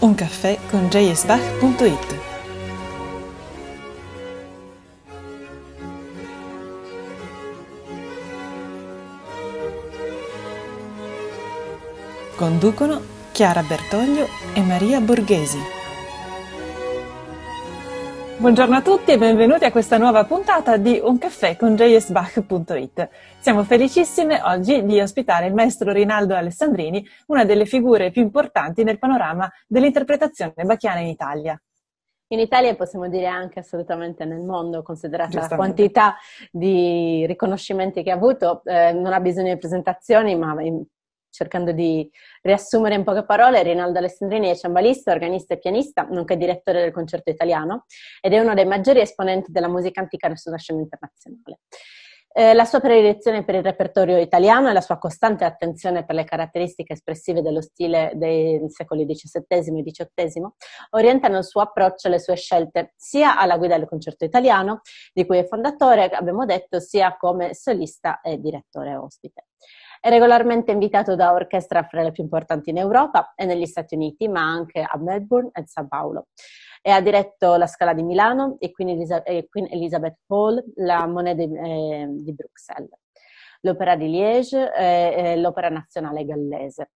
Un caffè con jsbach.it Conducono Chiara Bertoglio e Maria Borghesi. Buongiorno a tutti e benvenuti a questa nuova puntata di Un caffè con jsbach.it. Siamo felicissime oggi di ospitare il maestro Rinaldo Alessandrini, una delle figure più importanti nel panorama dell'interpretazione bacchiana in Italia. In Italia possiamo dire anche assolutamente nel mondo, considerata la quantità di riconoscimenti che ha avuto, eh, non ha bisogno di presentazioni, ma cercando di riassumere in poche parole, Rinaldo Alessandrini è ciambalista, organista e pianista, nonché direttore del concerto italiano ed è uno dei maggiori esponenti della musica antica sulla scena internazionale. Eh, la sua predilezione per il repertorio italiano e la sua costante attenzione per le caratteristiche espressive dello stile dei secoli XVII e XVIII orientano il suo approccio e le sue scelte sia alla guida del concerto italiano, di cui è fondatore, abbiamo detto, sia come solista e direttore ospite. È regolarmente invitato da orchestre fra le più importanti in Europa e negli Stati Uniti, ma anche a Melbourne e San Paolo. E ha diretto la Scala di Milano e Queen, Elizabeth Hall, la Monnaie di, eh, di Bruxelles, l'Opera di Liège e l'Opera Nazionale Gallese.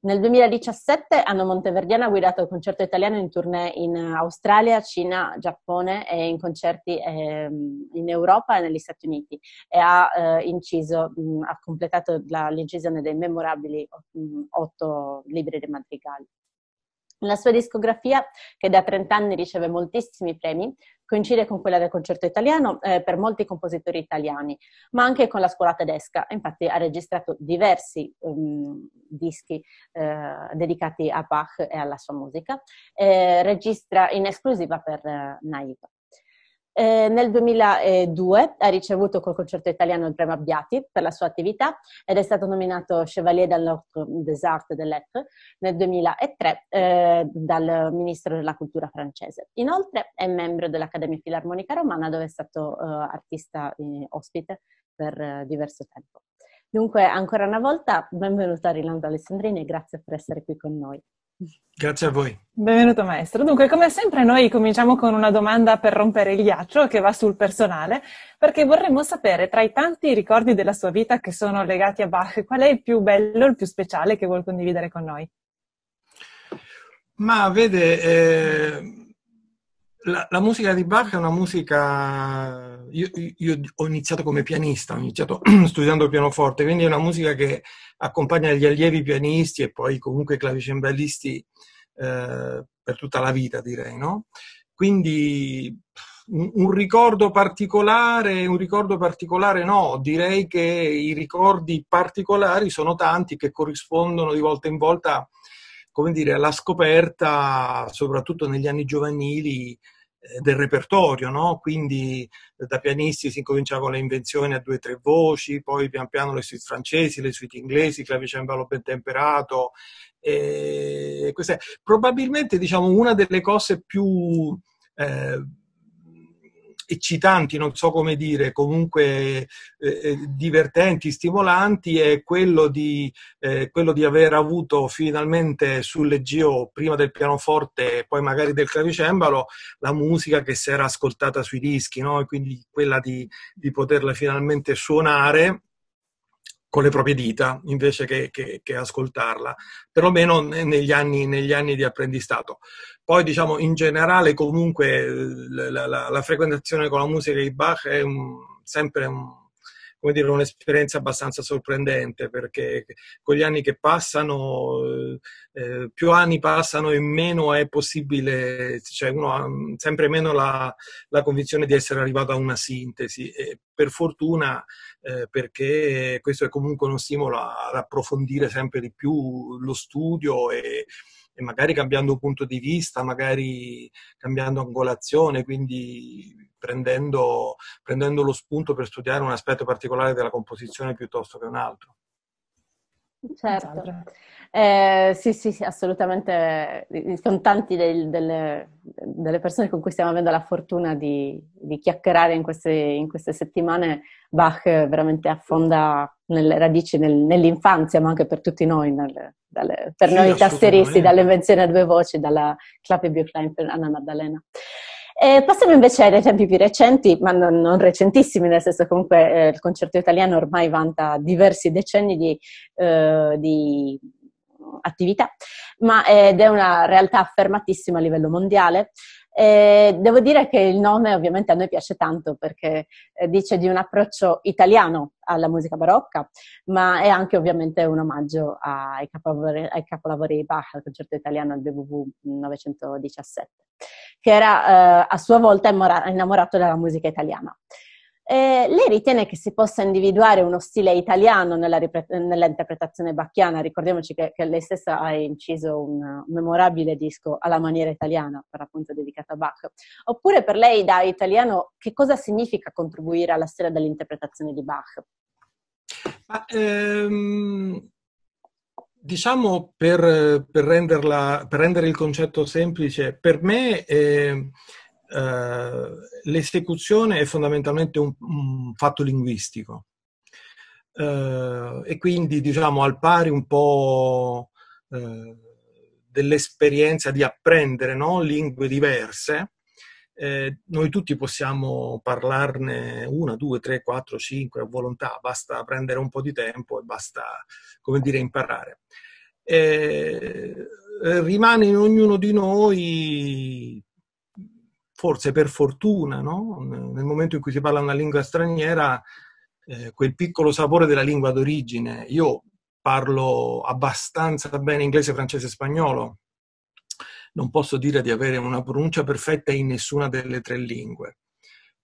Nel 2017 Anno Monteverdiana ha guidato il concerto italiano in tournée in Australia, Cina, Giappone e in concerti eh, in Europa e negli Stati Uniti e ha eh, inciso, mh, ha completato la, l'incisione dei memorabili mh, otto libri di madrigali. La sua discografia, che da 30 anni riceve moltissimi premi, coincide con quella del concerto italiano eh, per molti compositori italiani, ma anche con la scuola tedesca. Infatti ha registrato diversi um, dischi eh, dedicati a Bach e alla sua musica. Eh, registra in esclusiva per eh, Naiva. Eh, nel 2002 ha ricevuto col concerto italiano il premio Abbiati per la sua attività ed è stato nominato Chevalier d'Ordre des Arts des Lettres nel 2003 eh, dal Ministro della Cultura francese. Inoltre è membro dell'Accademia Filarmonica Romana dove è stato eh, artista eh, ospite per eh, diverso tempo. Dunque, ancora una volta, benvenuto a Rinaldo Alessandrini e grazie per essere qui con noi. Grazie a voi. Benvenuto maestro. Dunque, come sempre, noi cominciamo con una domanda per rompere il ghiaccio che va sul personale, perché vorremmo sapere tra i tanti ricordi della sua vita che sono legati a Bach, qual è il più bello, il più speciale che vuol condividere con noi? Ma vede, eh, la, la, musica di Bach è una musica. Io, io, ho iniziato come pianista, ho iniziato studiando pianoforte, quindi è una musica che accompagna gli allievi pianisti e poi comunque i clavicembalisti eh, per tutta la vita, direi, no? Quindi un, un, ricordo particolare, un ricordo particolare no, direi che i ricordi particolari sono tanti che corrispondono di volta in volta come dire, alla scoperta, soprattutto negli anni giovanili, del repertorio, no? quindi da pianisti si incomincia con le invenzioni a due o tre voci, poi pian piano le suite francesi, le suite inglesi, clavicembalo ben temperato. E questa è probabilmente diciamo, una delle cose più eh, eccitanti, non so come dire, comunque eh, eh, divertenti, stimolanti, è quello di, eh, quello di aver avuto finalmente sulle GO, prima del pianoforte e poi magari del clavicembalo, la musica che si era ascoltata sui dischi, no? e quindi quella di, di poterla finalmente suonare con le proprie dita invece che, che, che ascoltarla, perlomeno negli anni, negli anni, di apprendistato. Poi, diciamo, in generale, comunque, la, la, la frequentazione con la musica di Bach è un, sempre un, come dire, un'esperienza abbastanza sorprendente perché con gli anni che passano, eh, più anni passano e meno è possibile, cioè uno ha sempre meno la, la convinzione di essere arrivato a una sintesi. E per fortuna, eh, perché questo è comunque uno stimolo ad approfondire sempre di più lo studio e, e magari cambiando punto di vista, magari cambiando angolazione, quindi prendendo, prendendo lo spunto per studiare un aspetto particolare della composizione piuttosto che un altro. Certo, eh, sì, sì, sì, assolutamente. Sono tanti del, delle, delle, persone con cui stiamo avendo la fortuna di, di chiacchierare in queste, in queste, settimane. Bach veramente affonda nelle radici nel, nell'infanzia, ma anche per tutti noi, nel, dalle, per sì, noi tasteristi, dall'invenzione a due voci, dalla Clappe Buchlein per Anna Maddalena. E passiamo invece ai tempi più recenti, ma non, non recentissimi, nel senso che comunque eh, il concerto italiano ormai vanta diversi decenni di, eh, di attività, ma ed è una realtà affermatissima a livello mondiale. Eh, devo dire che il nome ovviamente a noi piace tanto perché eh, dice di un approccio italiano alla musica barocca, ma è anche ovviamente un omaggio ai capolavori, ai capolavori di Bach, al concerto italiano al BWV 917, che era eh, a sua volta innamorato della musica italiana. Eh, lei ritiene che si possa individuare uno stile italiano nella, nell'interpretazione bacchiana? Ricordiamoci che, che, lei stessa ha inciso un memorabile disco alla maniera italiana, per appunto dedicato a Bach. Oppure per lei da italiano che cosa significa contribuire alla storia dell'interpretazione di Bach? Ma, ehm, diciamo per, per, renderla, per, rendere il concetto semplice, per me... Eh, eh, l'esecuzione è fondamentalmente un, un fatto linguistico uh, e quindi diciamo al pari un po' uh, dell'esperienza di apprendere no? lingue diverse. Eh, noi tutti possiamo parlarne una, due, tre, quattro, cinque a volontà, basta prendere un po' di tempo e basta, come dire, imparare. Eh, rimane in ognuno di noi forse per fortuna, no? nel momento in cui si parla una lingua straniera, eh, quel piccolo sapore della lingua d'origine. Io parlo abbastanza bene inglese, francese e spagnolo. Non posso dire di avere una pronuncia perfetta in nessuna delle tre lingue.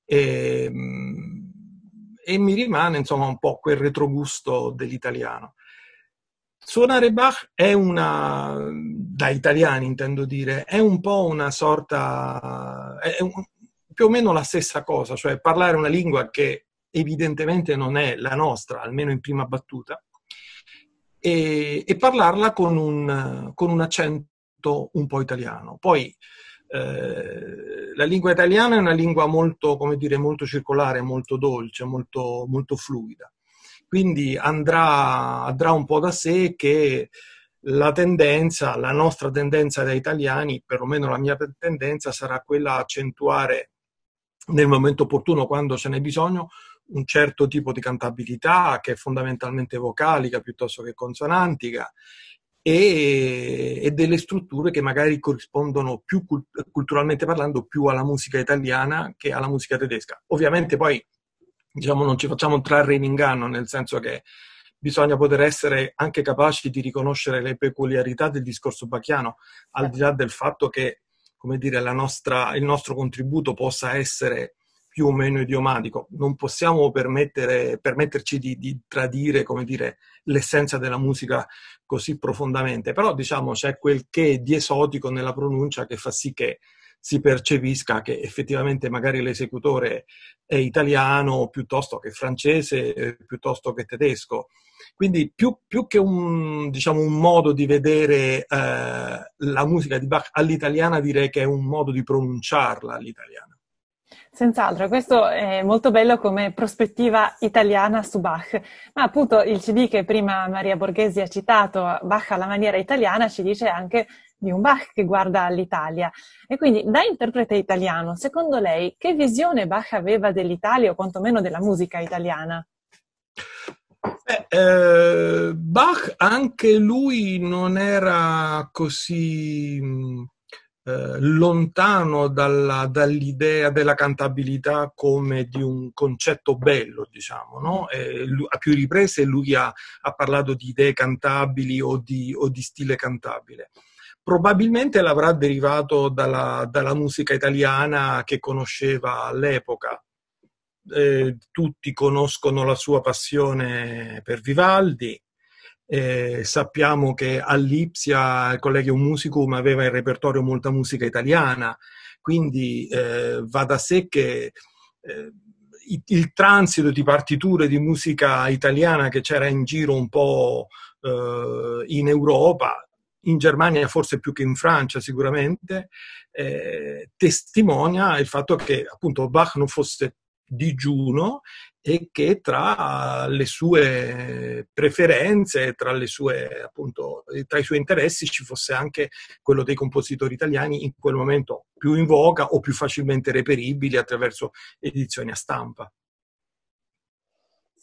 E, ehm, e mi rimane insomma un po' quel retrogusto dell'italiano. Suonare Bach è una, da italiani intendo dire, è un po' una sorta, è un, più o meno la stessa cosa, cioè parlare una lingua che evidentemente non è la nostra, almeno in prima battuta, e, e parlarla con un, con un, accento un po' italiano. Poi eh, la lingua italiana è una lingua molto, come dire, molto circolare, molto dolce, molto, molto fluida. Quindi andrà, andrà un po' da sé che la tendenza, la nostra tendenza da italiani, perlomeno la mia tendenza, sarà quella a accentuare nel momento opportuno, quando ce n'è bisogno, un certo tipo di cantabilità che è fondamentalmente vocalica piuttosto che consonantica e, e delle strutture che magari corrispondono più culturalmente parlando più alla musica italiana che alla musica tedesca. Ovviamente poi diciamo, non ci facciamo trarre in inganno, nel senso che bisogna poter essere anche capaci di riconoscere le peculiarità del discorso bachiano, al di là del fatto che, come dire, nostra, il nostro contributo possa essere più o meno idiomatico. Non possiamo permetterci di, di, tradire, dire, l'essenza della musica così profondamente, però diciamo c'è quel che di esotico nella pronuncia che fa sì che si percepisca che effettivamente magari l'esecutore è italiano piuttosto che francese, eh, piuttosto che tedesco. Quindi più, più che un, diciamo, un, modo di vedere eh, la musica di Bach all'italiana, direi che è un modo di pronunciarla all'italiana. Senz'altro, questo è molto bello come prospettiva italiana su Bach, ma appunto il CD che prima Maria Borghesi ha citato, Bach alla maniera italiana, ci dice anche di un Bach che guarda all'Italia. E quindi, da interprete italiano, secondo lei, che visione Bach aveva dell'Italia o quantomeno della musica italiana? Eh, eh, Bach anche lui non era così eh, lontano dalla, dall'idea della cantabilità come di un concetto bello, diciamo, no? lui, a più riprese lui ha, ha, parlato di idee cantabili o di, o di stile cantabile probabilmente l'avrà derivato dalla, dalla musica italiana che conosceva all'epoca. Eh, tutti conoscono la sua passione per Vivaldi. Eh, sappiamo che all'Ipsia il Collegium Musicum aveva in repertorio molta musica italiana, quindi eh, va da sé che eh, il transito di partiture di musica italiana che c'era in giro un po' eh, in Europa in Germania forse più che in Francia sicuramente, eh, testimonia il fatto che appunto Bach non fosse digiuno e che tra le sue preferenze, tra, le sue, appunto, tra, i suoi interessi ci fosse anche quello dei compositori italiani in quel momento più in voga o più facilmente reperibili attraverso edizioni a stampa.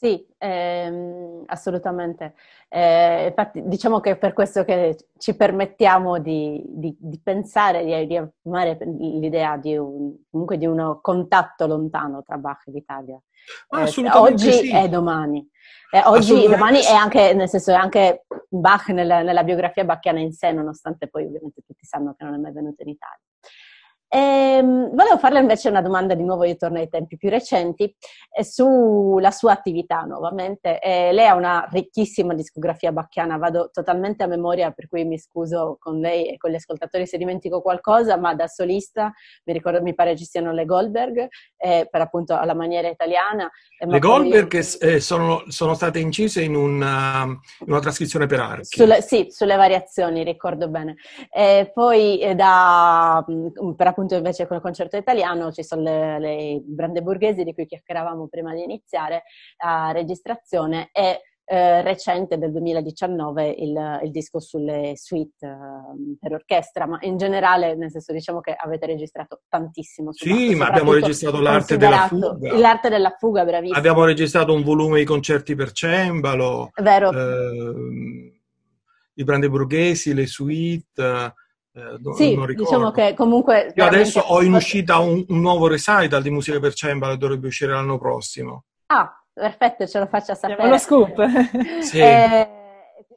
Sì, ehm, assolutamente. Eh, infatti, diciamo che è per questo che ci permettiamo di, di, di pensare, di, di affirmare l'idea di un, comunque di un contatto lontano tra Bach e l'Italia. Eh, oggi sì. e domani. Eh, oggi domani è anche, nel senso, è anche Bach nella, nella biografia bacchiana in sé, nonostante poi ovviamente tutti sanno che non è mai venuto in Italia. Ehm, volevo farle invece una domanda, di nuovo io torno ai tempi più recenti, eh, sulla sua attività nuovamente. Eh, lei ha una ricchissima discografia bacchiana, vado totalmente a memoria per cui mi scuso con lei e con gli ascoltatori se dimentico qualcosa, ma da solista mi, ricordo, mi pare ci siano le Goldberg, eh, per appunto alla maniera italiana. le Goldberg poi... Eh, sono, sono, state incise in una, in una trascrizione per archi. Sulle, sì, sulle variazioni, ricordo bene. poi eh, da, mm, per appunto appunto invece con il concerto italiano ci sono le, le brandeburghesi di cui chiacchieravamo prima di iniziare la registrazione e eh, recente del 2019 il, il disco sulle suite eh, per orchestra, ma in generale, nel senso diciamo che avete registrato tantissimo. Sì, ma abbiamo registrato l'arte della fuga. L'arte della fuga, bravissimo. Abbiamo registrato un volume di concerti per cembalo. Vero. Eh, I brandeburghesi, le suite. Eh, sì, diciamo che comunque... Io adesso ho in uscita un, un, nuovo recital di musica per cembalo, dovrebbe uscire l'anno prossimo. Ah, perfetto, ce lo faccia sapere. lo scoop. sì. Eh,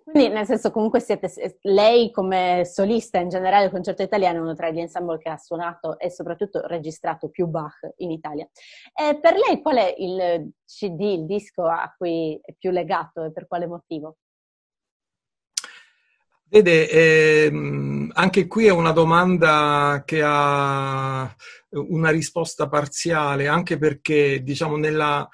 quindi, nel senso, comunque siete, lei come solista in generale, il concerto italiano è uno tra gli ensemble che ha suonato e soprattutto registrato più Bach in Italia. E per lei qual è il CD, il disco a cui è più legato e per quale motivo? Vede, ehm, anche qui è una domanda che ha una risposta parziale, anche perché, diciamo, nella,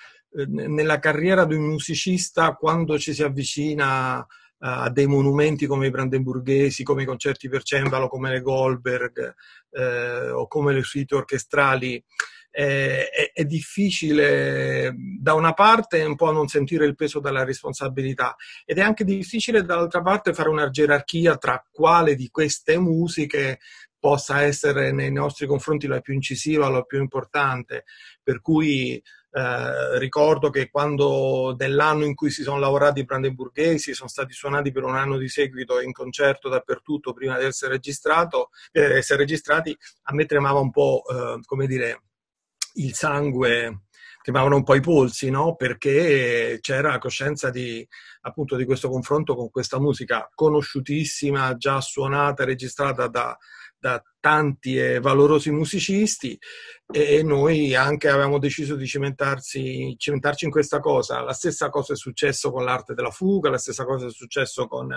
nella carriera di un musicista, quando ci si avvicina a dei monumenti come i brandenburghesi, come i concerti per cembalo, come le Goldberg eh, o come le suite orchestrali, eh, è, è, difficile da una parte un po' non sentire il peso della responsabilità ed è anche difficile dall'altra parte fare una gerarchia tra quale di queste musiche possa essere nei nostri confronti la più incisiva, la più importante. Per cui eh, ricordo che quando nell'anno in cui si sono lavorati i brandenburghesi sono stati suonati per un anno di seguito in concerto dappertutto prima di essere, eh, essere registrati, a me tremava un po', eh, come dire, il sangue tremavano un po' i polsi, no? Perché c'era coscienza di, appunto, di questo confronto con questa musica conosciutissima, già suonata, registrata da, da tanti e valorosi musicisti e noi anche avevamo deciso di cimentarci, in questa cosa. La stessa cosa è successo con l'arte della fuga, la stessa cosa è successo con,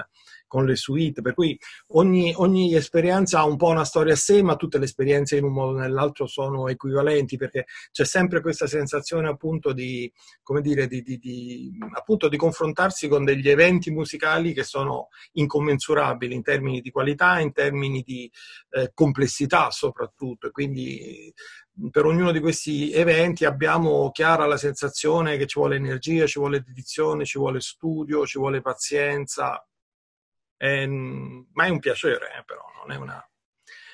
con le suite, per cui ogni, ogni, esperienza ha un po' una storia a sé, ma tutte le esperienze in un modo o nell'altro sono equivalenti, perché c'è sempre questa sensazione appunto di, come dire, di, di, di, appunto di confrontarsi con degli eventi musicali che sono incommensurabili in termini di qualità, in termini di eh, complessità soprattutto, quindi per ognuno di questi eventi abbiamo chiara la sensazione che ci vuole energia, ci vuole dedizione, ci vuole studio, ci vuole pazienza, è, ma è un piacere, eh, però non è una,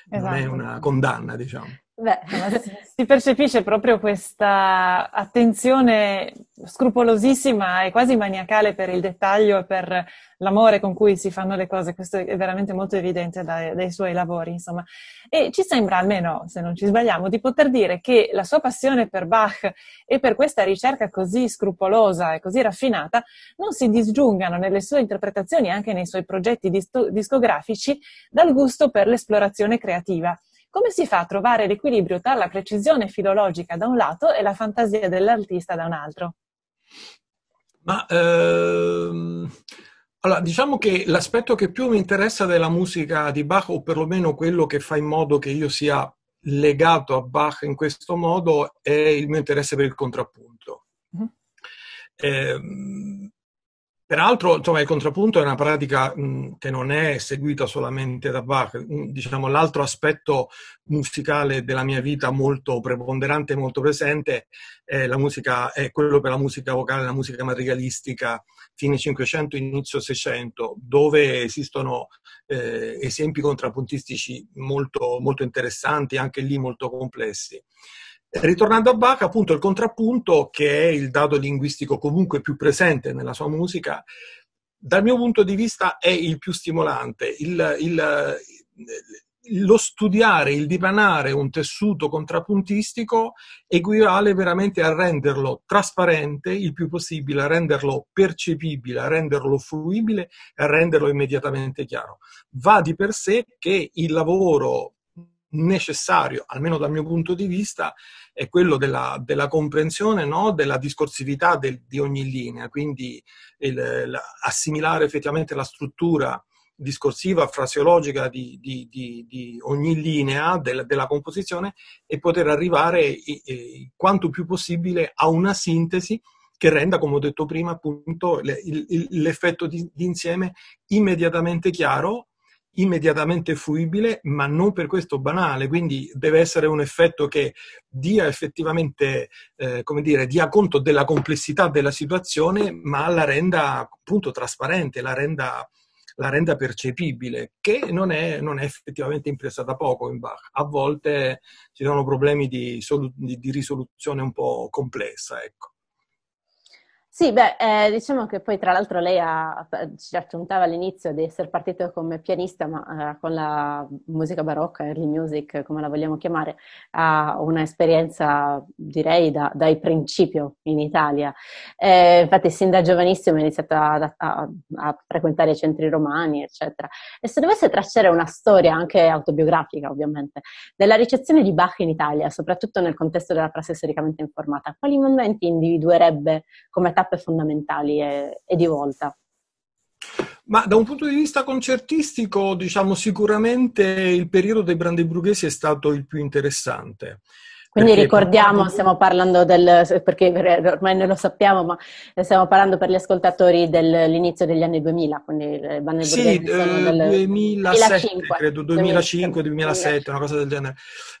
esatto. non è esatto. una condanna, diciamo. Beh, si percepisce proprio questa attenzione scrupolosissima e quasi maniacale per il dettaglio e per l'amore con cui si fanno le cose. Questo è veramente molto evidente dai, dai, suoi lavori, insomma. E ci sembra, almeno se non ci sbagliamo, di poter dire che la sua passione per Bach e per questa ricerca così scrupolosa e così raffinata non si disgiungano nelle sue interpretazioni anche nei suoi progetti discografici dal gusto per l'esplorazione creativa come si fa a trovare l'equilibrio tra la precisione filologica da un lato e la fantasia dell'artista da un altro? Ma ehm, allora, diciamo che l'aspetto che più mi interessa della musica di Bach, o perlomeno quello che fa in modo che io sia legato a Bach in questo modo, è il mio interesse per il contrappunto. Mm-hmm. Eh, Peraltro, insomma, il contrappunto è una pratica mh, che non è seguita solamente da Bach. Diciamo, l'altro aspetto musicale della mia vita molto preponderante e molto presente è, musica, è quello per la musica vocale, la musica madrigalistica, fine 500, inizio 600, dove esistono eh, esempi contrappuntistici molto, molto interessanti, anche lì molto complessi. Ritornando a Bach, appunto il contrappunto, che è il dato linguistico comunque più presente nella sua musica, dal mio punto di vista è il più stimolante. Il, il, lo studiare, il dipanare un tessuto contrappuntistico equivale veramente a renderlo trasparente il più possibile, a renderlo percepibile, a renderlo fruibile a renderlo immediatamente chiaro. Va di per sé che il lavoro necessario, almeno dal mio punto di vista, è quello della, della comprensione no? della discorsività del, di ogni linea, quindi il, assimilare effettivamente la struttura discorsiva, fraseologica di, di, di, di ogni linea del, della composizione e poter arrivare eh, quanto più possibile a una sintesi che renda, come ho detto prima, appunto l'effetto di, insieme immediatamente chiaro immediatamente fruibile, ma non per questo banale. Quindi deve essere un effetto che dia effettivamente, eh, come dire, dia conto della complessità della situazione, ma la renda appunto trasparente, la renda, la renda percepibile, che non è, non è, effettivamente impresa da poco in Bach. A volte ci sono problemi di, solu- di, risoluzione un po' complessa, ecco. Sì, beh, eh, diciamo che poi tra l'altro lei ha, ci raccontava all'inizio di essere partito come pianista, ma eh, con la musica barocca, early music, come la vogliamo chiamare, ha un'esperienza, direi, da, dai principio in Italia. Eh, infatti sin da giovanissimo ha iniziato a, a, a, frequentare i centri romani, eccetera. E se dovesse tracciare una storia, anche autobiografica ovviamente, della ricezione di Bach in Italia, soprattutto nel contesto della prassi storicamente informata, quali momenti individuerebbe come tappe fondamentali e, e di volta. Ma da un punto di vista concertistico, diciamo sicuramente il periodo dei brandeburghesi è stato il più interessante. Quindi ricordiamo, stiamo parlando del, perché ormai noi lo sappiamo, ma stiamo parlando per gli ascoltatori dell'inizio degli anni 2000, quindi Vanne Sì, eh, 2007, 2005, credo, 2005-2007, una cosa del genere,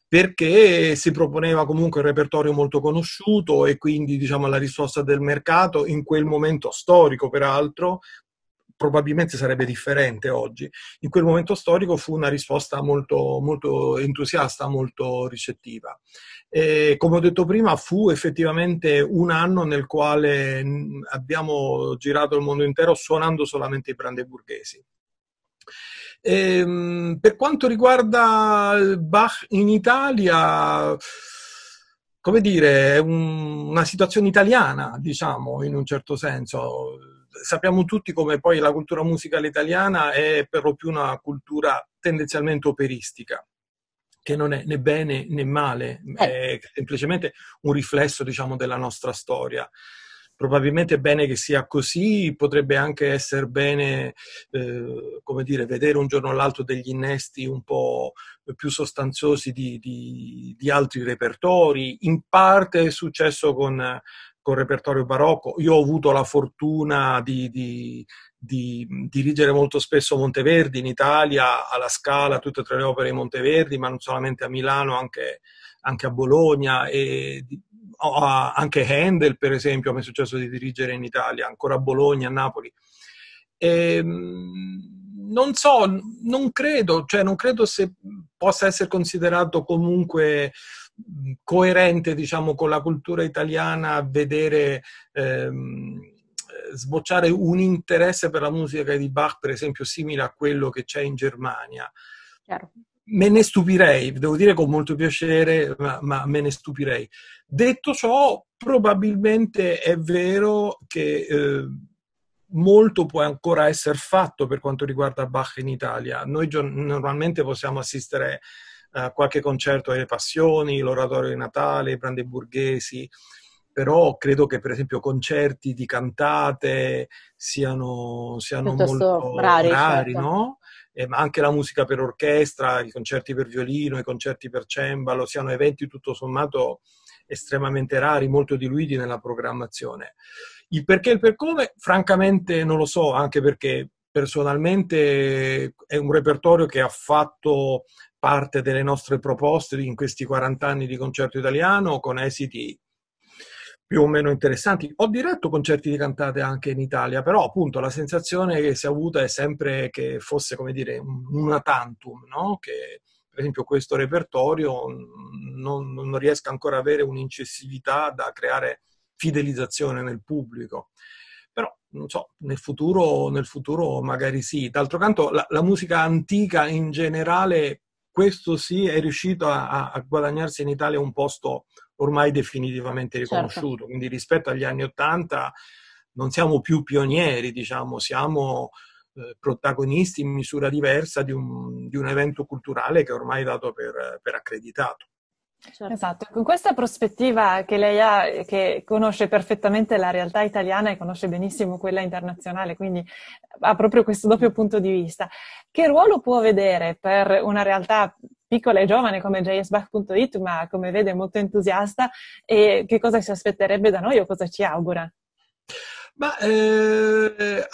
perché si proponeva comunque un repertorio molto conosciuto e quindi diciamo la risposta del mercato in quel momento storico, peraltro, probabilmente sarebbe differente oggi. In quel momento storico fu una risposta molto, molto entusiasta, molto ricettiva. E, come ho detto prima, fu effettivamente un anno nel quale abbiamo girato il mondo intero suonando solamente i brandeburghesi. E, ehm, per quanto riguarda Bach in Italia, come dire, è un, una situazione italiana, diciamo, in un certo senso sappiamo tutti come poi la cultura musicale italiana è per lo più una cultura tendenzialmente operistica che non è né bene né male, eh. è semplicemente un riflesso, diciamo, della nostra storia. Probabilmente è bene che sia così, potrebbe anche essere bene, eh, come dire, vedere un giorno o l'altro degli innesti un po' più sostanziosi di, di, di altri repertori. In parte è successo con col repertorio barocco. Io ho avuto la fortuna di, di, di, dirigere molto spesso Monteverdi in Italia, alla Scala, tutte e tre le opere di Monteverdi, ma non solamente a Milano, anche, anche a Bologna. E, anche Handel, per esempio, mi è successo di dirigere in Italia, ancora a Bologna, a Napoli. E, ehm, non so, non credo, cioè non credo se possa essere considerato comunque coerente diciamo, con la cultura italiana vedere ehm, sbocciare un interesse per la musica di Bach, per esempio, simile a quello che c'è in Germania. Chiaro. Me ne stupirei, devo dire con molto piacere, ma, ma, me ne stupirei. Detto ciò, probabilmente è vero che eh, molto può ancora essere fatto per quanto riguarda Bach in Italia. Noi normalmente possiamo assistere uh, qualche concerto alle Passioni, l'Oratorio di Natale, i Brandeburghesi, però credo che per esempio concerti di cantate siano, siano molto rari, rari certo. no? Eh, ma anche la musica per orchestra, i concerti per violino, i concerti per cembalo, siano eventi tutto sommato estremamente rari, molto diluiti nella programmazione. Il perché e il per come, francamente non lo so, anche perché personalmente è un repertorio che ha fatto parte delle nostre proposte in questi 40 anni di concerto italiano con esiti più o meno interessanti. Ho diretto concerti di cantate anche in Italia, però appunto la sensazione che si è avuta è sempre che fosse, come dire, un una tantum, no? che per esempio questo repertorio non, non riesca ancora ad avere un'incessività da creare fidelizzazione nel pubblico. Però, non so, nel futuro, nel futuro magari sì. D'altro canto, la, la musica antica in generale, questo sì, è riuscito a, a guadagnarsi in Italia un posto ormai definitivamente certo. riconosciuto. Certo. Quindi rispetto agli anni Ottanta non siamo più pionieri, diciamo, siamo eh, protagonisti in misura diversa di un, di un, evento culturale che ormai è dato per, per accreditato. Certo. Esatto, con questa prospettiva che lei ha, che conosce perfettamente la realtà italiana e conosce benissimo quella internazionale, quindi ha proprio questo doppio punto di vista, che ruolo può vedere per una realtà piccola e giovane come jsbach.it, ma come vede molto entusiasta, e che cosa si aspetterebbe da noi o cosa ci augura? Ma eh,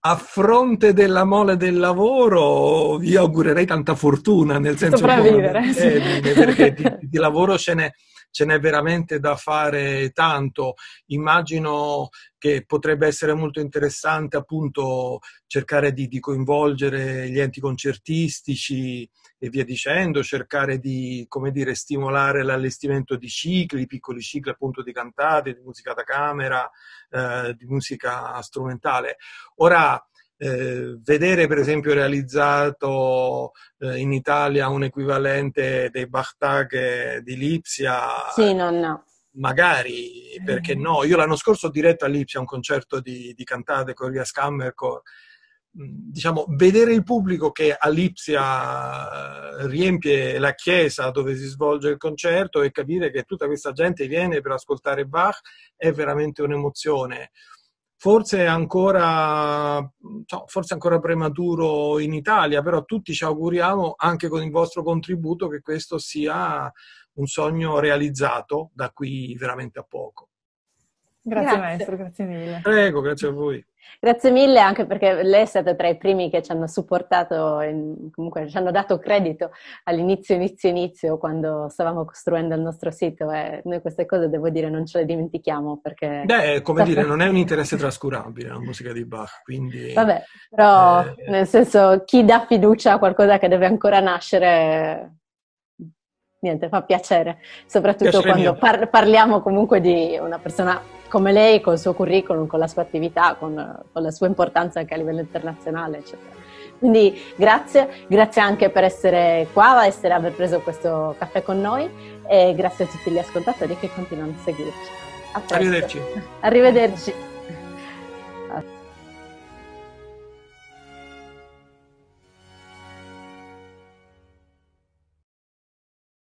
a, fronte della mole del lavoro vi augurerei tanta fortuna, nel senso che sì. perché di, di lavoro ce n'è ce n'è veramente da fare tanto. Immagino che potrebbe essere molto interessante appunto cercare di, di coinvolgere gli enti concertistici e via dicendo, cercare di, come dire, stimolare l'allestimento di cicli, piccoli cicli appunto di cantate, di musica da camera, eh, di musica strumentale. Ora, eh, vedere per esempio realizzato eh, in Italia un equivalente dei Bachtag di Lipsia. Sì, no, no. Magari, perché no? Io l'anno scorso ho diretto a Lipsia un concerto di, di cantate con Ria Scammercore. Mm, diciamo, vedere il pubblico che a Lipsia eh, riempie la chiesa dove si svolge il concerto e capire che tutta questa gente viene per ascoltare Bach è veramente un'emozione. Forse ancora, forse ancora prematuro in Italia, però tutti ci auguriamo, anche con il vostro contributo, che questo sia un sogno realizzato da qui veramente a poco. Grazie, grazie. maestro, grazie mille. Prego, grazie a voi. Grazie mille anche perché lei è stata tra i primi che ci hanno supportato, in, comunque ci hanno dato credito all'inizio, inizio, inizio, quando stavamo costruendo il nostro sito e noi queste cose devo dire non ce le dimentichiamo perché... Beh, come dire, non è un interesse trascurabile la musica di Bach, quindi... Vabbè, però eh... nel senso chi dà fiducia a qualcosa che deve ancora nascere niente, fa piacere, soprattutto piacere quando par- parliamo comunque di una persona come lei, col suo curriculum, con la sua attività, con, con la sua importanza anche a livello internazionale, eccetera. Quindi grazie, grazie anche per essere qua, essere aver preso questo caffè con noi e grazie a tutti gli ascoltatori che continuano a seguirci. A Arrivederci. Arrivederci.